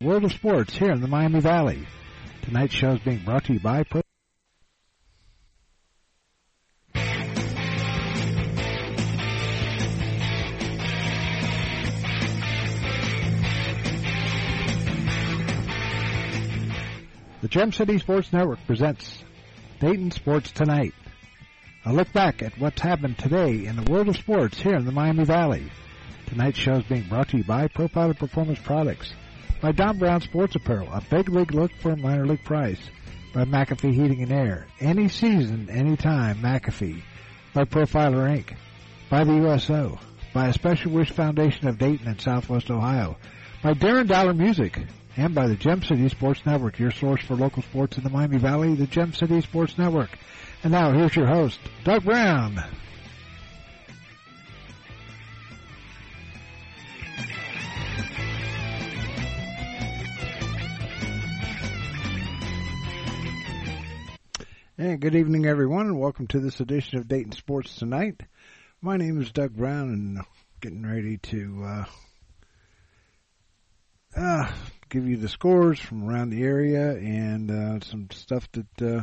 World of Sports here in the Miami Valley. Tonight's show is being brought to you by Pro. The Gem City Sports Network presents Dayton Sports Tonight. A look back at what's happened today in the world of sports here in the Miami Valley. Tonight's show is being brought to you by Profiler Performance Products, by Don Brown Sports Apparel, a big league look for a minor league price, by McAfee Heating and Air, any season, any time, McAfee, by Profiler Inc., by the USO, by a Special Wish Foundation of Dayton and Southwest Ohio, by Darren Dollar Music, and by the Gem City Sports Network, your source for local sports in the Miami Valley, the Gem City Sports Network. And now here's your host, Doug Brown. And good evening, everyone, and welcome to this edition of Dayton Sports Tonight. My name is Doug Brown, and getting ready to uh, uh, give you the scores from around the area and uh, some stuff that, uh,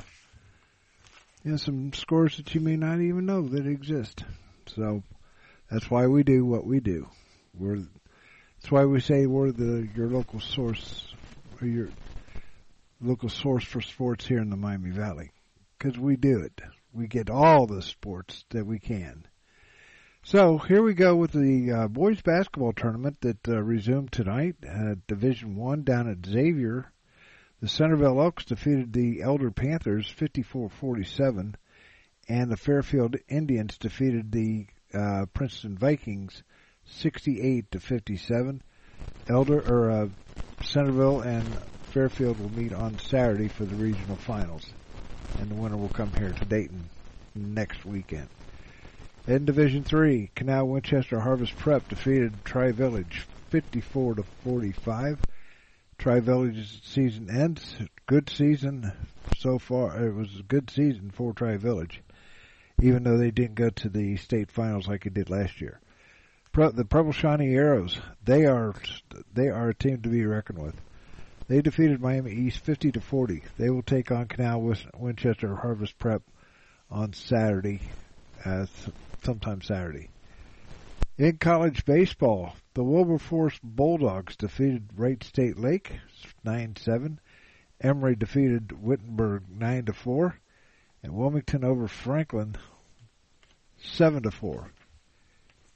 you know, some scores that you may not even know that exist. So that's why we do what we do. We're that's why we say we're the your local source or your local source for sports here in the Miami Valley because we do it. We get all the sports that we can. So here we go with the uh, boys basketball tournament that uh, resumed tonight. Uh, Division One down at Xavier, the Centerville Elks defeated the Elder Panthers 54-47, and the Fairfield Indians defeated the uh, Princeton Vikings 68 to 57. Elder or uh, Centerville and Fairfield will meet on Saturday for the regional finals, and the winner will come here to Dayton next weekend. In Division Three, Canal Winchester Harvest Prep defeated Tri Village 54 to 45. Tri Village's season ends. Good season so far. It was a good season for Tri Village, even though they didn't go to the state finals like it did last year. The Purple Shiny Arrows, they are they are a team to be reckoned with. They defeated Miami East 50 to 40. They will take on Canal Winchester Harvest Prep on Saturday. Uh, sometime Saturday. In college baseball, the Wilberforce Bulldogs defeated Wright State Lake 9-7. Emory defeated Wittenberg 9-4. And Wilmington over Franklin 7-4.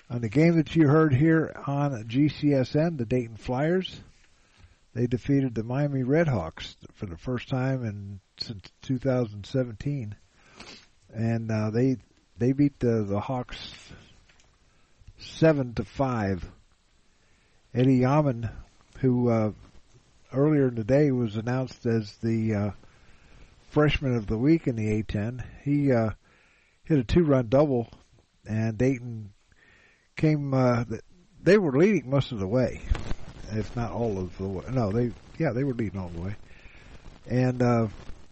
On the game that you heard here on GCSN, the Dayton Flyers, they defeated the Miami Redhawks for the first time in since 2017, and uh, they they beat the the Hawks seven to five. Eddie Yaman, who uh, earlier in the day was announced as the uh, freshman of the week in the A10, he uh, hit a two-run double, and Dayton came. Uh, they were leading most of the way, if not all of the way. No, they yeah they were leading all the way, and uh,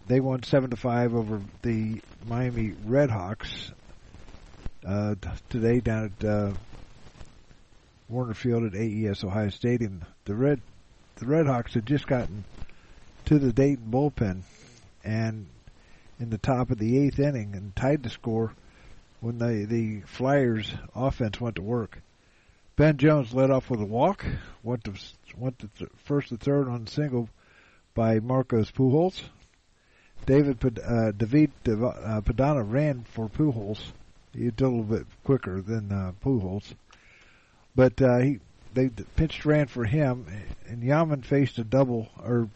they won seven to five over the Miami Redhawks uh, today down at uh, Warner Field at AES Ohio Stadium. The Red the Redhawks had just gotten to the Dayton bullpen and in the top of the eighth inning and tied the score when the the Flyers offense went to work. Ben Jones led off with a walk, went to went to th- first to third on single by Marcos Pujols. David uh, David uh, Padana ran for Pujols he did a little bit quicker than uh, Pujols, but uh, he they pitched ran for him, and Yaman faced a double or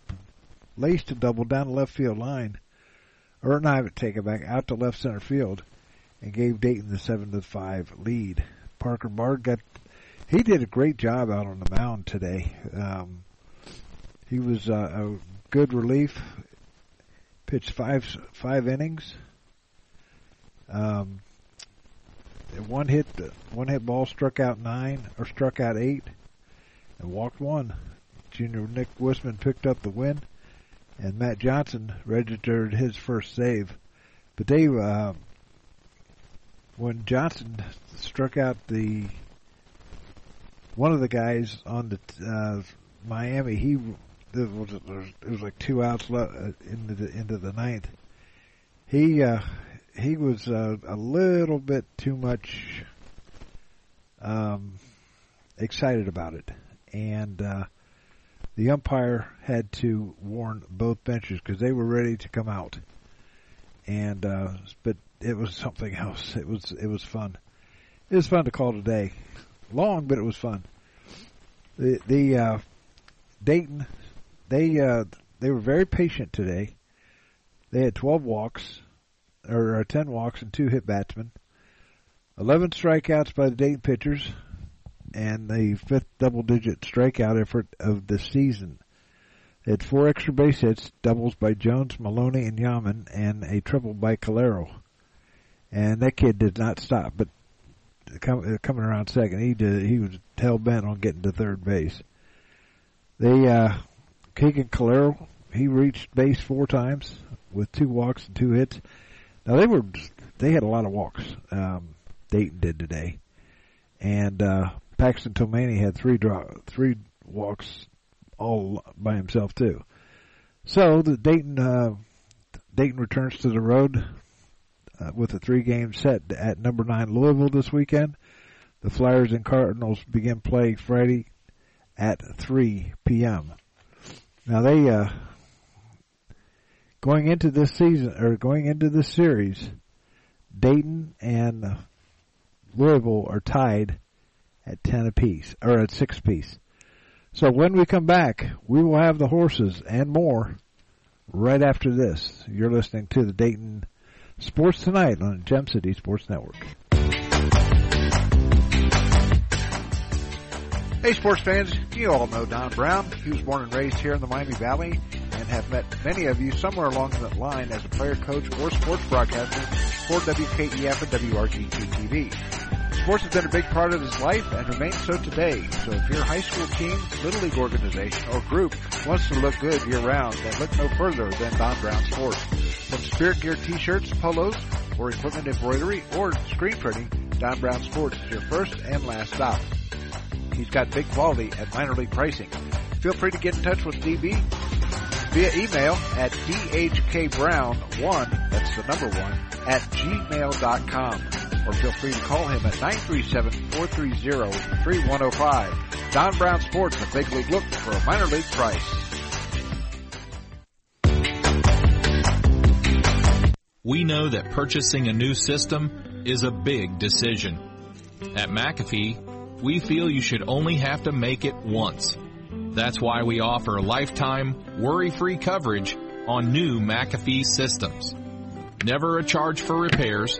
laced a double down the left field line, or not take it back out to left center field, and gave Dayton the seven to five lead. Parker Bard got he did a great job out on the mound today. Um, he was uh, a good relief. Pitched five five innings. Um, one hit one hit ball struck out nine or struck out eight and walked one. Junior Nick Wisman picked up the win, and Matt Johnson registered his first save. But they, uh, when Johnson struck out the one of the guys on the uh, Miami, he It was, was like two outs left uh, into the into the ninth. He uh, he was uh, a little bit too much um, excited about it, and uh, the umpire had to warn both benches because they were ready to come out. And uh, but it was something else. It was it was fun. It was fun to call today. Long, but it was fun. The the uh, Dayton they uh, they were very patient today. They had 12 walks, or, or 10 walks and two hit batsmen. 11 strikeouts by the Dayton pitchers, and the fifth double-digit strikeout effort of the season. They had four extra base hits, doubles by Jones, Maloney, and Yaman, and a triple by Calero. And that kid did not stop, but coming around second, he did. He was hell bent on getting to third base. They uh, Keegan Calero, he reached base four times with two walks and two hits. Now they were they had a lot of walks. Um, Dayton did today, and uh, Paxton Tomani had three draw three walks all by himself too. So the Dayton uh, Dayton returns to the road uh, with a three game set at number nine Louisville this weekend. The Flyers and Cardinals begin play Friday at 3 p.m. Now they uh, going into this season or going into this series, Dayton and Louisville are tied at ten apiece or at six apiece. So when we come back, we will have the horses and more right after this. You're listening to the Dayton Sports Tonight on Gem City Sports Network. Hey, sports fans, you all know Don Brown. He was born and raised here in the Miami Valley and have met many of you somewhere along that line as a player, coach, or sports broadcaster for WKEF and WRGT TV. Sports has been a big part of his life and remains so today. So if your high school team, little league organization, or group wants to look good year round, then look no further than Don Brown Sports. From spirit gear t-shirts, polos, or equipment embroidery, or screen printing, Don Brown Sports is your first and last stop. He's got big quality at minor league pricing. Feel free to get in touch with DB via email at dhkbrown1, that's the number one, at gmail.com. Or feel free to call him at 937-430-3105. Don Brown Sports, a big league look for a minor league price. We know that purchasing a new system is a big decision. At McAfee, we feel you should only have to make it once. That's why we offer lifetime, worry-free coverage on new McAfee systems. Never a charge for repairs,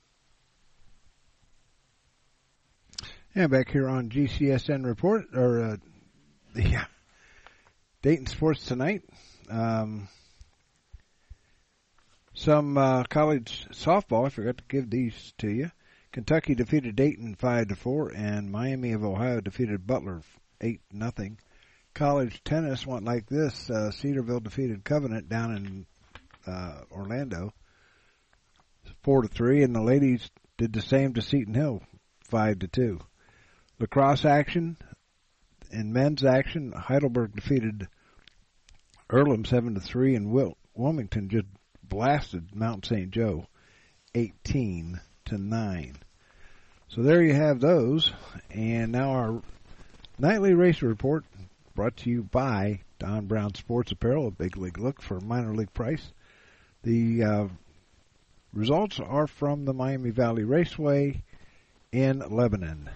Yeah, back here on GCSN report or uh, uh, Dayton Sports tonight. Um, some uh, college softball. I forgot to give these to you. Kentucky defeated Dayton five to four, and Miami of Ohio defeated Butler eight nothing. College tennis went like this: uh, Cedarville defeated Covenant down in uh, Orlando four to three, and the ladies did the same to Seton Hill five to two. Lacrosse action. In men's action, Heidelberg defeated Earlham 7 to 3 and Wil- Wilmington just blasted Mount St. Joe 18 to 9. So there you have those. And now our nightly race report brought to you by Don Brown Sports Apparel, a big league look for minor league price. The uh, Results are from the Miami Valley Raceway in Lebanon.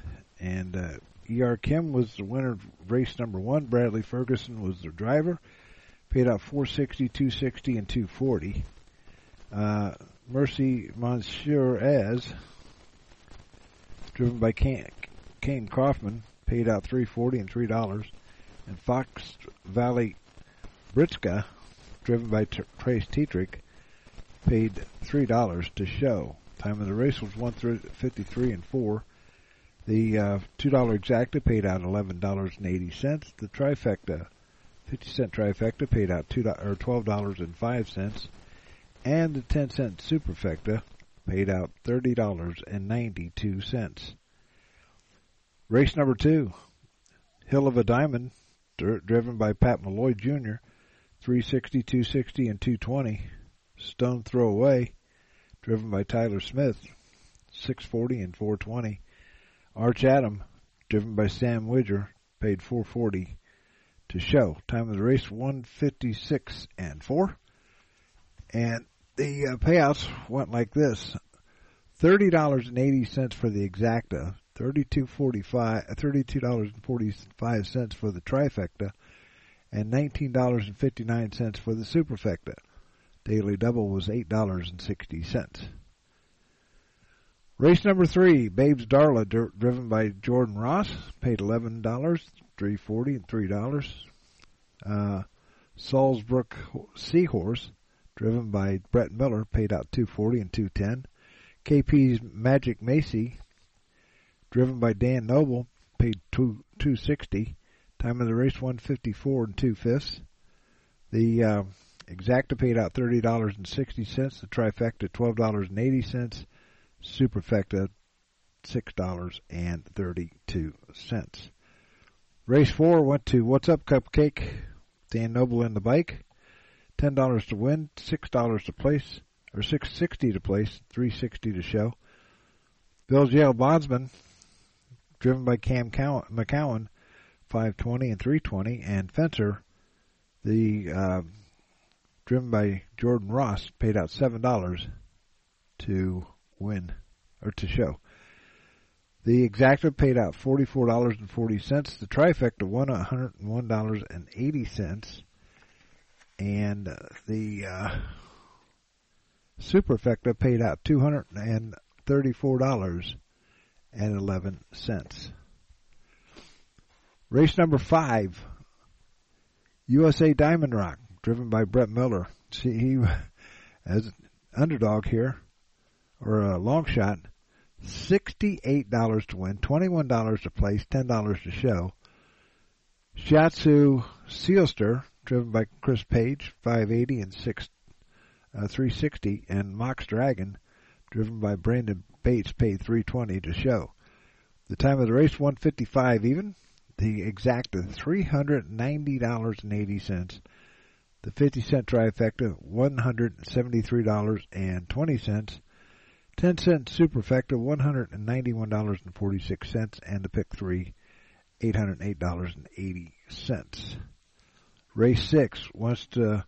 And uh, E.R. Kim was the winner of race number one. Bradley Ferguson was the driver. Paid out 460, 260, and 240. Uh, Mercy Monsieur as, driven by Kane, Kaufman, paid out 340 and $3. And Fox Valley Britska, driven by Trace Tetrick, paid $3 to show. Time of the race was 153 and 4. The uh, $2 exacta paid out $11.80. The trifecta, 50 cent trifecta paid out $2 or $12.05. And the 10 cent superfecta paid out $30.92. Race number two, Hill of a Diamond, driven by Pat Malloy Jr., 360, 260, and 220. Stone Throw Away, driven by Tyler Smith, 640 and 420. Arch Adam, driven by Sam Widger, paid 440 to show. Time of the race 156 and 4. And the uh, payouts went like this. $30.80 for the exacta, $32.45, $32.45 for the trifecta, and $19.59 for the superfecta. Daily double was $8.60. Race number three, Babes Darla, driven by Jordan Ross, paid $11, $3.40 and $3. Uh, Salzbrook Seahorse, driven by Brett Miller, paid out 240 and 210. KP's Magic Macy, driven by Dan Noble, paid two, 260. Time of the race 154 and two fifths. The uh, exacta paid out thirty dollars and sixty cents. The trifecta twelve dollars and eighty cents. Superfecta six dollars and thirty two cents. Race four went to What's Up Cupcake. Dan Noble in the bike. Ten dollars to win, six dollars to place, or six sixty to place, three sixty to show. Bill's Yale Bondsman, driven by Cam McCown, 520 and 320, and Fencer, the uh, driven by Jordan Ross, paid out seven dollars to win or to show. The exacta paid out forty four dollars and forty cents. The trifecta won one hundred and one dollars and eighty cents, and uh, the uh, superfecta paid out two hundred and thirty four dollars and eleven cents. Race number five, USA Diamond Rock, driven by Brett Miller. See, he, as underdog here, or a long shot, $68 to win, $21 to place, $10 to show. Shatsu Sealster, driven by Chris Page, 580 and 6, uh, 360, and Mox Dragon, driven by Brandon Bates, paid 320 to show. The time of the race, 155 even the exact $390.80. The 50 cent trifecta, $173.20. 10 cent superfecta, $191.46. And the pick three, $808.80. Race six wants to,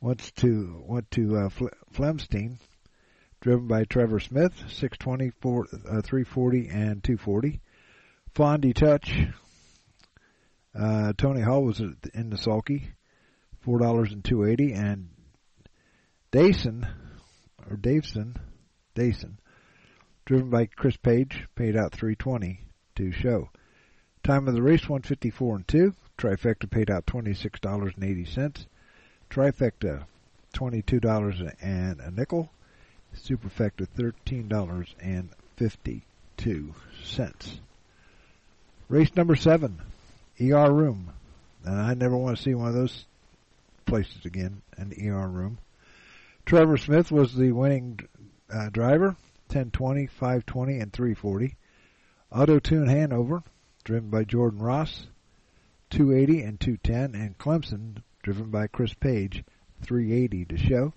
wants to, went to, uh, Flemstein, driven by Trevor Smith, 620, four, uh, 340 and 240. Fondy Touch, uh, Tony Hall was in the sulky, four dollars and two eighty, and Dason or Daveson, Dason, driven by Chris Page, paid out three twenty to show. Time of the race one fifty four and two. Trifecta paid out twenty six dollars and eighty cents. Trifecta twenty two dollars and a nickel. Superfecta thirteen dollars and fifty two cents. Race number seven. ER room. And I never want to see one of those places again, an ER room. Trevor Smith was the winning uh, driver, 1020, 520, and 340. Auto Tune Hanover, driven by Jordan Ross, 280 and 210. And Clemson, driven by Chris Page, 380 to show.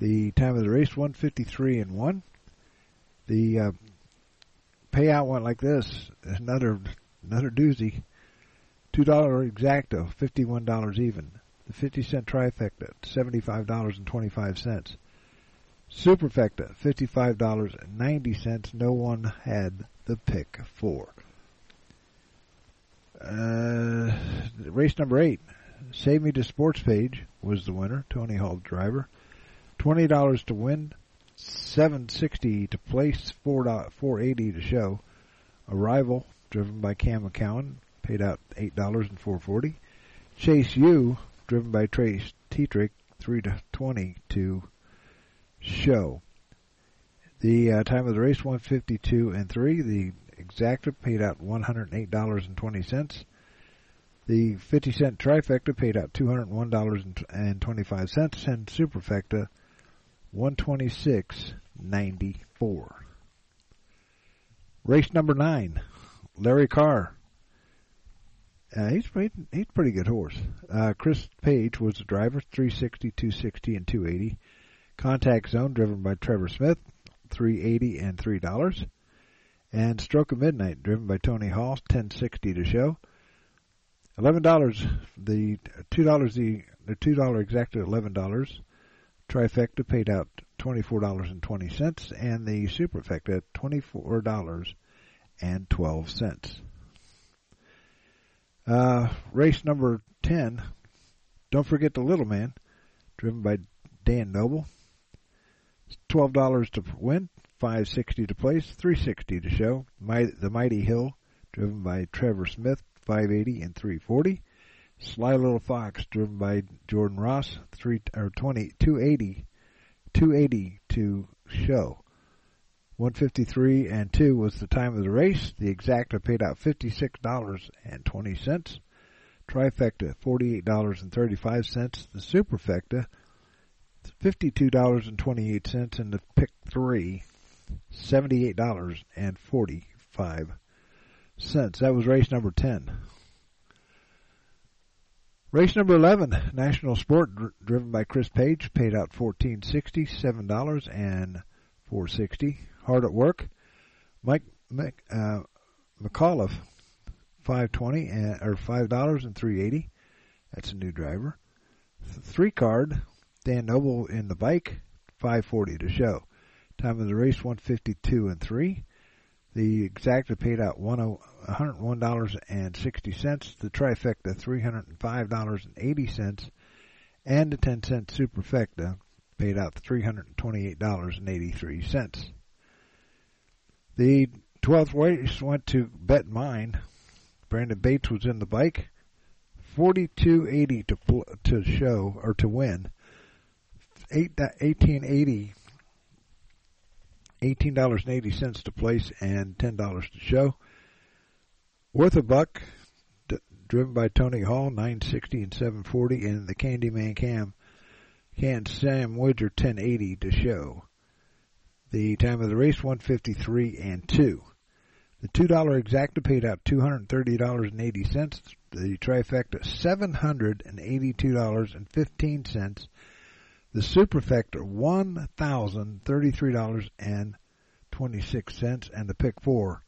The time of the race, 153 and 1. The uh, payout went like this another, another doozy. $2 exacto, $51 even. The 50 cent trifecta, $75.25. Superfecta, $55.90. No one had the pick four. Uh, race number eight, Save Me to Sports Page was the winner. Tony Hall driver. $20 to win, 760 to place, 4 480 to show. Arrival, driven by Cam McCown, paid out $8 and 440. Chase U, driven by Trace Tetrick, 3 to 20 to show. The uh, time of the race, 152 and 3. The exacta paid out $108.20. The 50 cent trifecta paid out $201.25 and superfecta 126.94. Race number 9. Larry Carr. Uh, he's pretty, he's a pretty good horse. Uh, Chris Page was the driver, 360, 260, and 280. Contact Zone, driven by Trevor Smith, 380 and $3. And Stroke of Midnight, driven by Tony Hall, 1060 to show. Eleven dollars. The two dollars. The the two dollar exacted eleven dollars. Trifecta paid out twenty four dollars and twenty cents, and the superfecta twenty four dollars and twelve cents. Uh, race number ten. Don't forget the little man, driven by Dan Noble. Twelve dollars to win, five sixty to place, three sixty to show. My, the Mighty Hill, driven by Trevor Smith, 580 and 340. Sly Little Fox, driven by Jordan Ross, three or 20, 280, 280 to show. 153 and 2 was the time of the race. The exacta paid out $56.20. Trifecta, $48.35. The superfecta, $52.28. in the pick three, $78.45 cents. That was race number 10. Race number 11, National Sport, dr- driven by Chris Page, paid out fourteen sixty, seven dollars and four sixty. Hard at work, Mike Mc, uh, McAuliffe, five twenty or five dollars and three eighty. That's a new driver. Three card, Dan Noble in the bike, five forty to show. Time of the race, one fifty two and three. The exacta paid out $101.60. The trifecta, $305.80. And the 10 cent superfecta paid out $328.83. The 12th race went to Bet Mine. Brandon Bates was in the bike. 42.80 to to show or to win eight, $18.80 to place and $10 to show. Worth a buck, d- driven by Tony Hall, 960 and 740, and the Candyman Cam, can Sam Widger, 1080 to show. The time of the race, 153 and 2. The $2 exacta paid out $230.80. The trifecta, $782.15 the superfecta one thousand thirty three dollars and twenty six cents, and the pick four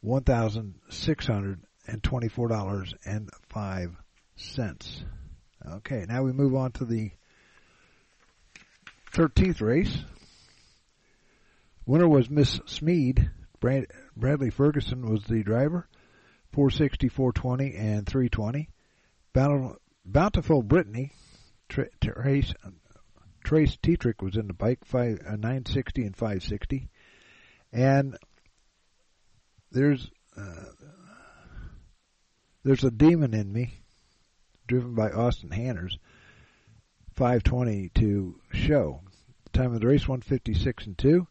one thousand six hundred and twenty four dollars and five cents. Okay, now we move on to the thirteenth race. Winner was Miss Smead. Brad, Bradley Ferguson was the driver. 460, 420, and 320. Bountiful Brittany, Trace Trace Tetrick was in the bike, five, uh, 960 and 560. And there's uh, there's a demon in me, driven by Austin Hanners, 520 to show. The Time of the race 156 and 2.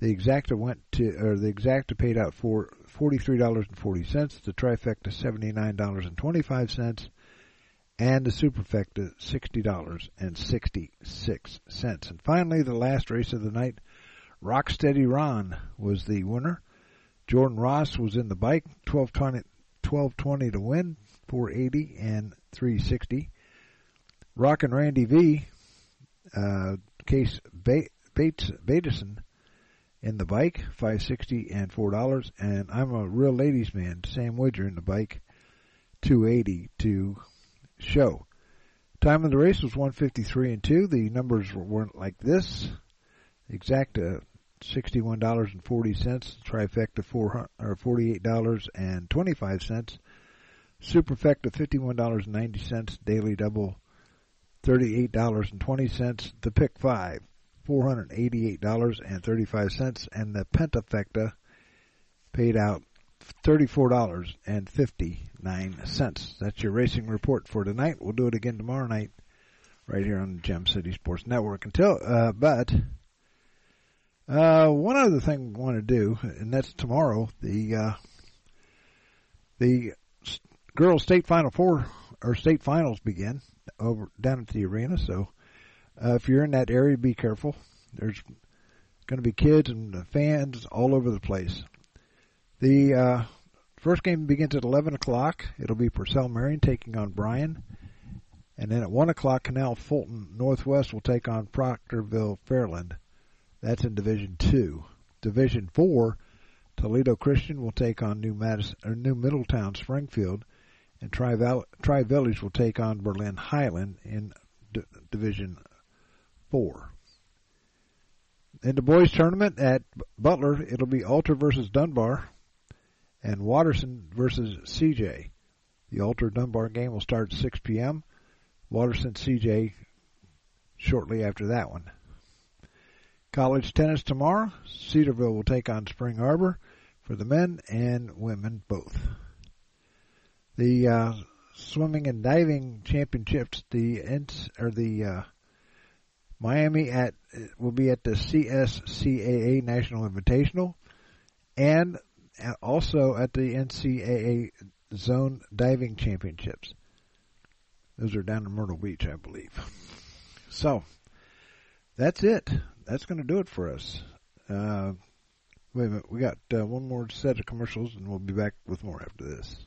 The exacta went to, or the exacta paid out for $43.40. The trifecta $79.25 and the superfecta sixty dollars and sixty six cents. And finally, the last race of the night, Rocksteady Ron was the winner. Jordan Ross was in the bike, 1220, 1220 to win, 480 and 360. Rock and Randy V, uh, Case Bates Bateson in the bike, 560 and $4. And I'm a real ladies man, Sam Widger in the bike, 280 to show. Time of the race was 153 and 2. The numbers weren't like this. Uh, and forty cents. Trifecta four or forty-eight dollars and twenty-five cents. Superfecta fifty-one dollars and ninety cents. Daily double thirty-eight dollars and twenty cents. The pick five four hundred eighty-eight dollars and thirty-five cents, and the pentafecta paid out thirty-four dollars and fifty-nine cents. That's your racing report for tonight. We'll do it again tomorrow night, right here on the Gem City Sports Network. Until, uh, but uh, one other thing we want to do, and that's tomorrow. The uh, the girls' state final four or state finals begin over down at the arena. So uh, if you're in that area, be careful. There's going to be kids and fans all over the place. The uh, first game begins at 11 o'clock. It'll be Purcell Marian taking on Bryan. And then at 1 o'clock, Canal Fulton Northwest will take on Proctorville Fairland. That's in Division 2. Division 4, Toledo Christian will take on New, Madison, or New Middletown Springfield. And Tri, Village will take on Berlin Hiland in D- Division 4. In the boys tournament at Butler, it'll be Alter versus Dunbar and Watterson versus CJ. The Alter Dunbar game will start at 6 p.m. Watterson CJ shortly after that one. College tennis tomorrow. Cedarville will take on Spring Arbor for the men and women both. The uh, swimming and diving championships, the or the uh, Miami at will be at the CSCAA National Invitational, and also at the NCAA Zone Diving Championships. Those are down in Myrtle Beach, I believe. So that's it. That's going to do it for us. Uh, wait a minute. We got uh, one more set of commercials, and we'll be back with more after this.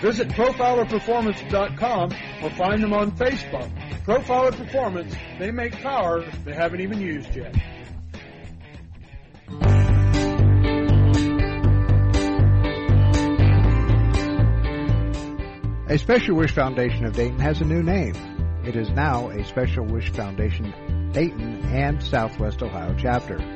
visit profilerperformance.com or find them on Facebook. Profiler Performance, they make power they haven't even used yet. A Special Wish Foundation of Dayton has a new name. It is now a Special Wish Foundation Dayton and Southwest Ohio chapter.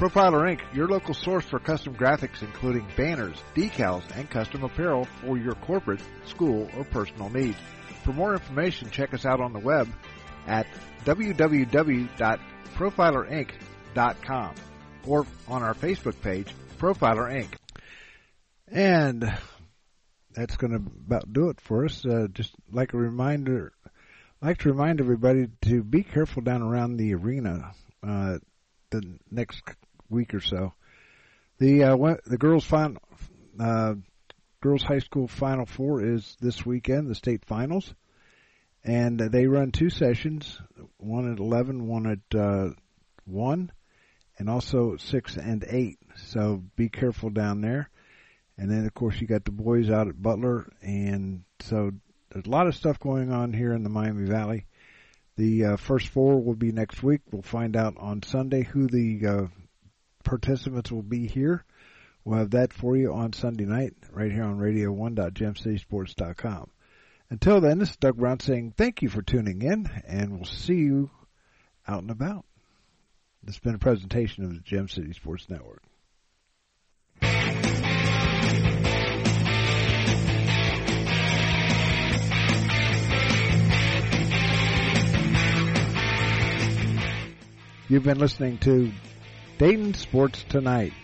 Profiler Inc., your local source for custom graphics including banners, decals, and custom apparel for your corporate, school, or personal needs. For more information, check us out on the web at www.profilerinc.com or on our Facebook page, Profiler Inc. And that's going to about do it for us. Uh, just like a reminder, like to remind everybody to be careful down around the arena uh, the next week or so. The uh, the girls final uh, girls high school final four is this weekend, the state finals, and they run two sessions, one at eleven, one at uh, one, and also six and eight. So be careful down there. And then of course you got the boys out at Butler, and so there's a lot of stuff going on here in the Miami Valley. The uh, first four will be next week. We'll find out on Sunday who the uh, participants will be here. We'll have that for you on Sunday night right here on radio1.gemcitysports.com. Until then, this is Doug Brown saying thank you for tuning in, and we'll see you out and about. This has been a presentation of the Gem City Sports Network. You've been listening to Dayton Sports Tonight.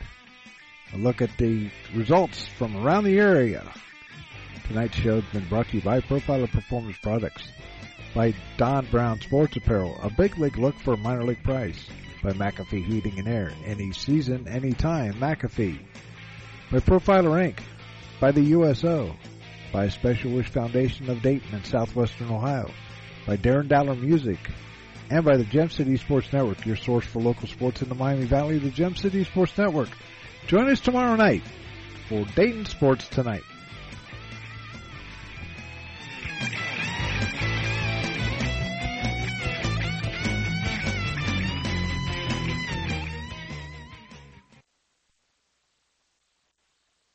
A look at the results from around the area. Tonight's show has been brought to you by Profiler Performance Products, by Don Brown Sports Apparel, a big league look for a minor league price, by McAfee Heating and Air, any season, anytime, McAfee, by Profiler Inc., by the USO, by Special Wish Foundation of Dayton and Southwestern Ohio, by Darren Dowler Music, and by the Gem City Sports Network, your source for local sports in the Miami Valley, the Gem City Sports Network. Join us tomorrow night for Dayton Sports Tonight.